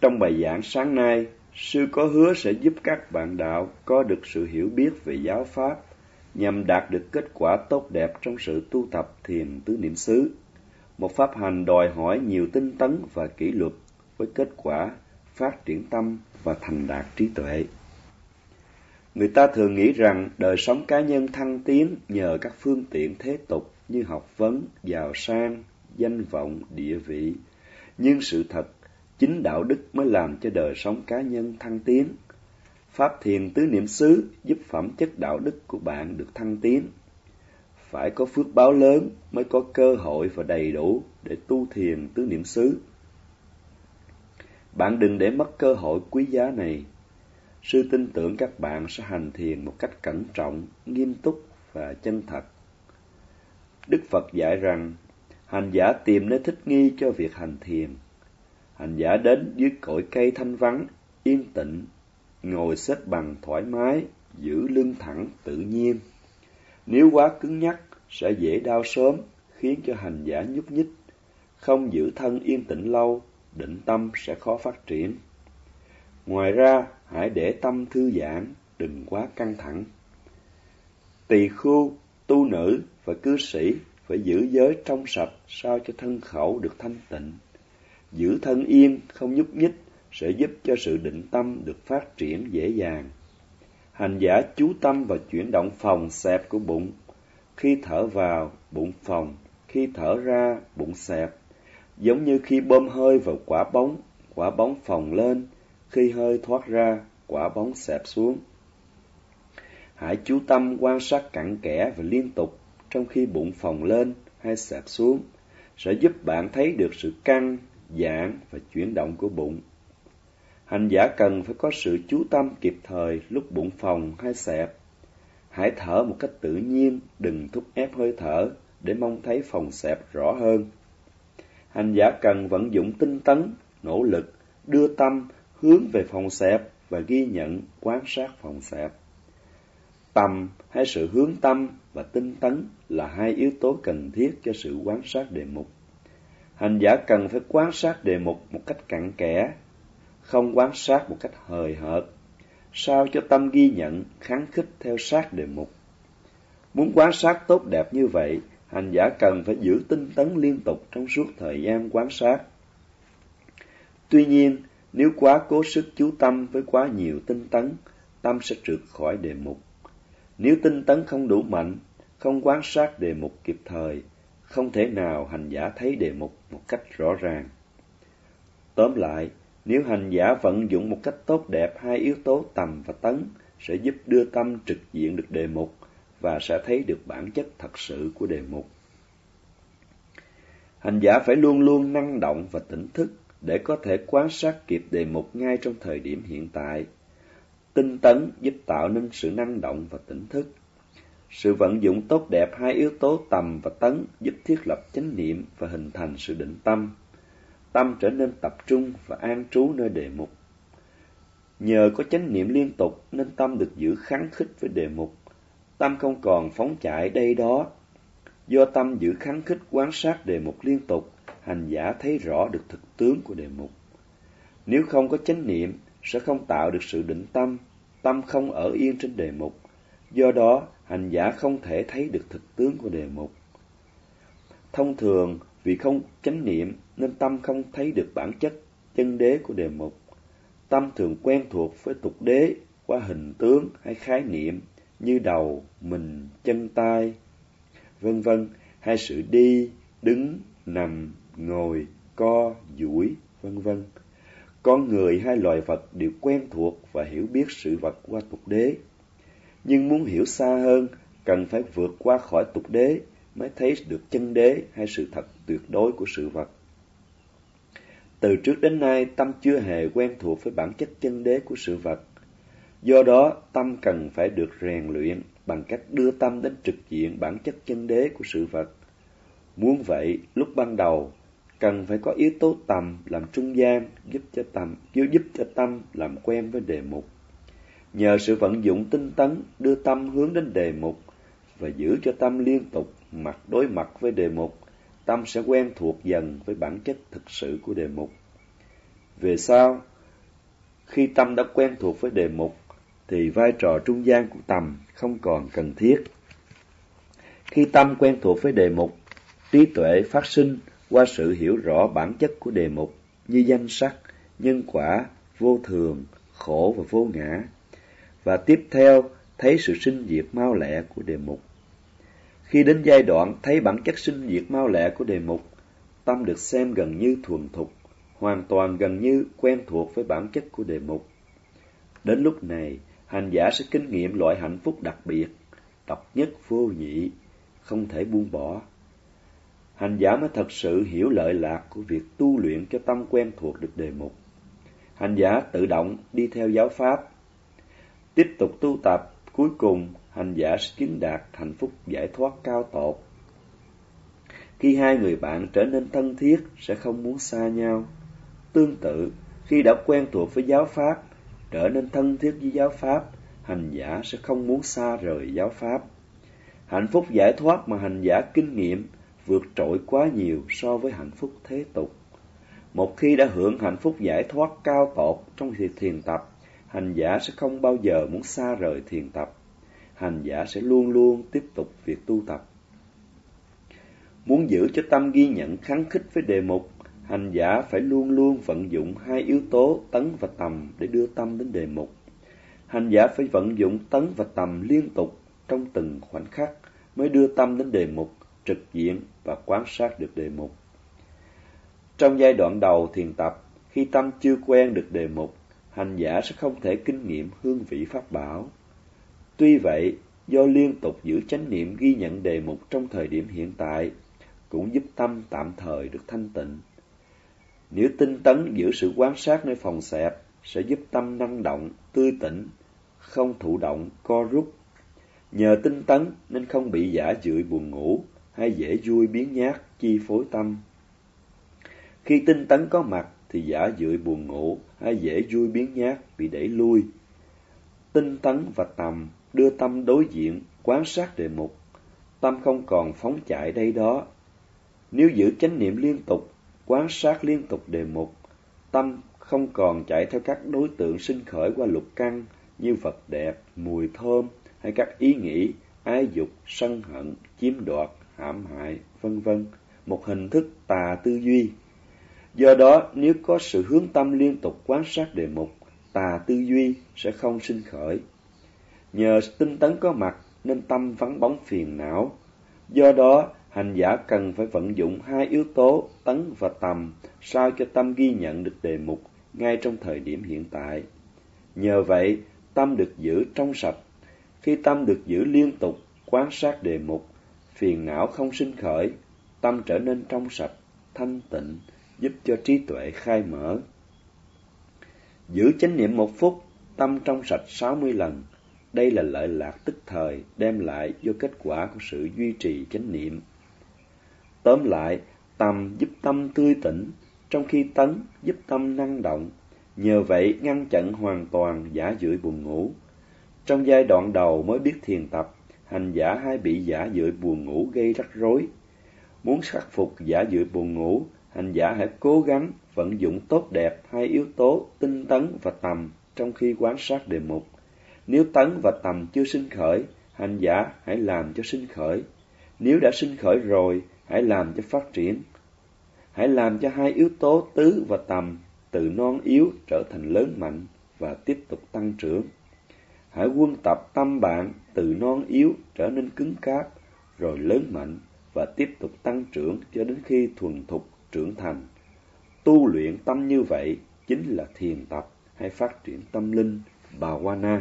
Trong bài giảng sáng nay, sư có hứa sẽ giúp các bạn đạo có được sự hiểu biết về giáo pháp nhằm đạt được kết quả tốt đẹp trong sự tu tập thiền tứ niệm xứ. Một pháp hành đòi hỏi nhiều tinh tấn và kỷ luật với kết quả phát triển tâm và thành đạt trí tuệ. Người ta thường nghĩ rằng đời sống cá nhân thăng tiến nhờ các phương tiện thế tục như học vấn, giàu sang, danh vọng, địa vị. Nhưng sự thật, chính đạo đức mới làm cho đời sống cá nhân thăng tiến. Pháp thiền tứ niệm xứ giúp phẩm chất đạo đức của bạn được thăng tiến. Phải có phước báo lớn mới có cơ hội và đầy đủ để tu thiền tứ niệm xứ. Bạn đừng để mất cơ hội quý giá này. Sư tin tưởng các bạn sẽ hành thiền một cách cẩn trọng, nghiêm túc và chân thật. Đức Phật dạy rằng, hành giả tìm nơi thích nghi cho việc hành thiền. Hành giả đến dưới cội cây thanh vắng, yên tĩnh, ngồi xếp bằng thoải mái, giữ lưng thẳng tự nhiên. Nếu quá cứng nhắc, sẽ dễ đau sớm, khiến cho hành giả nhúc nhích. Không giữ thân yên tĩnh lâu, định tâm sẽ khó phát triển. Ngoài ra, hãy để tâm thư giãn, đừng quá căng thẳng. Tỳ khu, tu nữ và cư sĩ phải giữ giới trong sạch sao cho thân khẩu được thanh tịnh. Giữ thân yên, không nhúc nhích sẽ giúp cho sự định tâm được phát triển dễ dàng. Hành giả chú tâm vào chuyển động phòng xẹp của bụng. Khi thở vào, bụng phòng, khi thở ra, bụng xẹp. Giống như khi bơm hơi vào quả bóng, quả bóng phòng lên, khi hơi thoát ra, quả bóng xẹp xuống. Hãy chú tâm quan sát cặn kẽ và liên tục trong khi bụng phòng lên hay xẹp xuống, sẽ giúp bạn thấy được sự căng, giãn và chuyển động của bụng. Hành giả cần phải có sự chú tâm kịp thời lúc bụng phồng hay xẹp. Hãy thở một cách tự nhiên, đừng thúc ép hơi thở để mong thấy phòng xẹp rõ hơn. Hành giả cần vận dụng tinh tấn, nỗ lực, đưa tâm hướng về phòng xẹp và ghi nhận, quan sát phòng xẹp. Tầm hay sự hướng tâm và tinh tấn là hai yếu tố cần thiết cho sự quan sát đề mục. Hành giả cần phải quan sát đề mục một cách cặn kẽ, không quan sát một cách hời hợt, sao cho tâm ghi nhận, kháng khích theo sát đề mục. Muốn quan sát tốt đẹp như vậy, hành giả cần phải giữ tinh tấn liên tục trong suốt thời gian quan sát. Tuy nhiên, nếu quá cố sức chú tâm với quá nhiều tinh tấn, tâm sẽ trượt khỏi đề mục. Nếu tinh tấn không đủ mạnh, không quan sát đề mục kịp thời, không thể nào hành giả thấy đề mục một cách rõ ràng. Tóm lại, nếu hành giả vận dụng một cách tốt đẹp hai yếu tố tầm và tấn, sẽ giúp đưa tâm trực diện được đề mục và sẽ thấy được bản chất thật sự của đề mục. Hành giả phải luôn luôn năng động và tỉnh thức để có thể quan sát kịp đề mục ngay trong thời điểm hiện tại. Tinh tấn giúp tạo nên sự năng động và tỉnh thức. Sự vận dụng tốt đẹp hai yếu tố tầm và tấn giúp thiết lập chánh niệm và hình thành sự định tâm. Tâm trở nên tập trung và an trú nơi đề mục. Nhờ có chánh niệm liên tục nên tâm được giữ kháng khích với đề mục. Tâm không còn phóng chạy đây đó. Do tâm giữ kháng khích quan sát đề mục liên tục, hành giả thấy rõ được thực tướng của đề mục. Nếu không có chánh niệm, sẽ không tạo được sự định tâm, tâm không ở yên trên đề mục. Do đó, hành giả không thể thấy được thực tướng của đề mục. Thông thường, vì không chánh niệm nên tâm không thấy được bản chất chân đế của đề mục. Tâm thường quen thuộc với tục đế qua hình tướng hay khái niệm như đầu, mình, chân tay, vân vân, hay sự đi, đứng, nằm, ngồi, co, duỗi, vân vân. Con người hay loài vật đều quen thuộc và hiểu biết sự vật qua tục đế. Nhưng muốn hiểu xa hơn, cần phải vượt qua khỏi tục đế mới thấy được chân đế hay sự thật tuyệt đối của sự vật. Từ trước đến nay, tâm chưa hề quen thuộc với bản chất chân đế của sự vật. Do đó, tâm cần phải được rèn luyện bằng cách đưa tâm đến trực diện bản chất chân đế của sự vật. Muốn vậy, lúc ban đầu, cần phải có yếu tố tầm làm trung gian giúp cho tâm giúp cho tâm làm quen với đề mục. Nhờ sự vận dụng tinh tấn đưa tâm hướng đến đề mục và giữ cho tâm liên tục mặt đối mặt với đề mục, tâm sẽ quen thuộc dần với bản chất thực sự của đề mục. Về sau, khi tâm đã quen thuộc với đề mục, thì vai trò trung gian của tầm không còn cần thiết. Khi tâm quen thuộc với đề mục, trí tuệ phát sinh qua sự hiểu rõ bản chất của đề mục như danh sắc, nhân quả, vô thường, khổ và vô ngã. Và tiếp theo, thấy sự sinh diệt mau lẹ của đề mục. Khi đến giai đoạn thấy bản chất sinh diệt mau lẹ của đề mục, tâm được xem gần như thuần thục, hoàn toàn gần như quen thuộc với bản chất của đề mục. Đến lúc này, hành giả sẽ kinh nghiệm loại hạnh phúc đặc biệt, độc nhất vô nhị, không thể buông bỏ. Hành giả mới thật sự hiểu lợi lạc của việc tu luyện cho tâm quen thuộc được đề mục. Hành giả tự động đi theo giáo pháp, tiếp tục tu tập, cuối cùng hành giả sẽ chứng đạt hạnh phúc giải thoát cao tột. Khi hai người bạn trở nên thân thiết sẽ không muốn xa nhau. Tương tự, khi đã quen thuộc với giáo pháp, trở nên thân thiết với giáo pháp, hành giả sẽ không muốn xa rời giáo pháp. Hạnh phúc giải thoát mà hành giả kinh nghiệm vượt trội quá nhiều so với hạnh phúc thế tục. Một khi đã hưởng hạnh phúc giải thoát cao tột trong thiền tập, hành giả sẽ không bao giờ muốn xa rời thiền tập. Hành giả sẽ luôn luôn tiếp tục việc tu tập. Muốn giữ cho tâm ghi nhận kháng khích với đề mục, hành giả phải luôn luôn vận dụng hai yếu tố tấn và tầm để đưa tâm đến đề mục. Hành giả phải vận dụng tấn và tầm liên tục trong từng khoảnh khắc mới đưa tâm đến đề mục, trực diện và quan sát được đề mục. Trong giai đoạn đầu thiền tập, khi tâm chưa quen được đề mục, hành giả sẽ không thể kinh nghiệm hương vị pháp bảo. Tuy vậy, do liên tục giữ chánh niệm ghi nhận đề mục trong thời điểm hiện tại, cũng giúp tâm tạm thời được thanh tịnh. Nếu tinh tấn giữ sự quan sát nơi phòng xẹp, sẽ giúp tâm năng động, tươi tỉnh, không thụ động, co rút. Nhờ tinh tấn nên không bị giả dưỡi buồn ngủ hay dễ vui biến nhát chi phối tâm. Khi tinh tấn có mặt thì giả dưỡi buồn ngủ hay dễ vui biến nhát bị đẩy lui. Tinh tấn và tầm đưa tâm đối diện, quan sát đề mục. Tâm không còn phóng chạy đây đó. Nếu giữ chánh niệm liên tục, quan sát liên tục đề mục, tâm không còn chạy theo các đối tượng sinh khởi qua lục căn như vật đẹp, mùi thơm hay các ý nghĩ, ái dục, sân hận, chiếm đoạt, hãm hại, vân vân, một hình thức tà tư duy. Do đó, nếu có sự hướng tâm liên tục quan sát đề mục, tà tư duy sẽ không sinh khởi. Nhờ tinh tấn có mặt nên tâm vắng bóng phiền não. Do đó, hành giả cần phải vận dụng hai yếu tố tấn và tầm sao cho tâm ghi nhận được đề mục ngay trong thời điểm hiện tại. Nhờ vậy, tâm được giữ trong sạch. Khi tâm được giữ liên tục quan sát đề mục, phiền não không sinh khởi, tâm trở nên trong sạch, thanh tịnh, giúp cho trí tuệ khai mở. Giữ chánh niệm một phút, tâm trong sạch sáu mươi lần. Đây là lợi lạc tức thời đem lại do kết quả của sự duy trì chánh niệm. Tóm lại, tầm giúp tâm tươi tỉnh, trong khi tấn giúp tâm năng động. Nhờ vậy ngăn chặn hoàn toàn giả dưỡi buồn ngủ. Trong giai đoạn đầu mới biết thiền tập, hành giả hay bị giả dưỡi buồn ngủ gây rắc rối. Muốn khắc phục giả dưỡi buồn ngủ, hành giả hãy cố gắng vận dụng tốt đẹp hai yếu tố tinh tấn và tầm trong khi quan sát đề mục. Nếu tấn và tầm chưa sinh khởi, hành giả hãy làm cho sinh khởi. Nếu đã sinh khởi rồi, hãy làm cho phát triển. Hãy làm cho hai yếu tố tứ và tầm từ non yếu trở thành lớn mạnh và tiếp tục tăng trưởng. Hãy quân tập tâm bạn từ non yếu trở nên cứng cáp, rồi lớn mạnh và tiếp tục tăng trưởng cho đến khi thuần thục trưởng thành. Tu luyện tâm như vậy chính là thiền tập hay phát triển tâm linh bà Wana.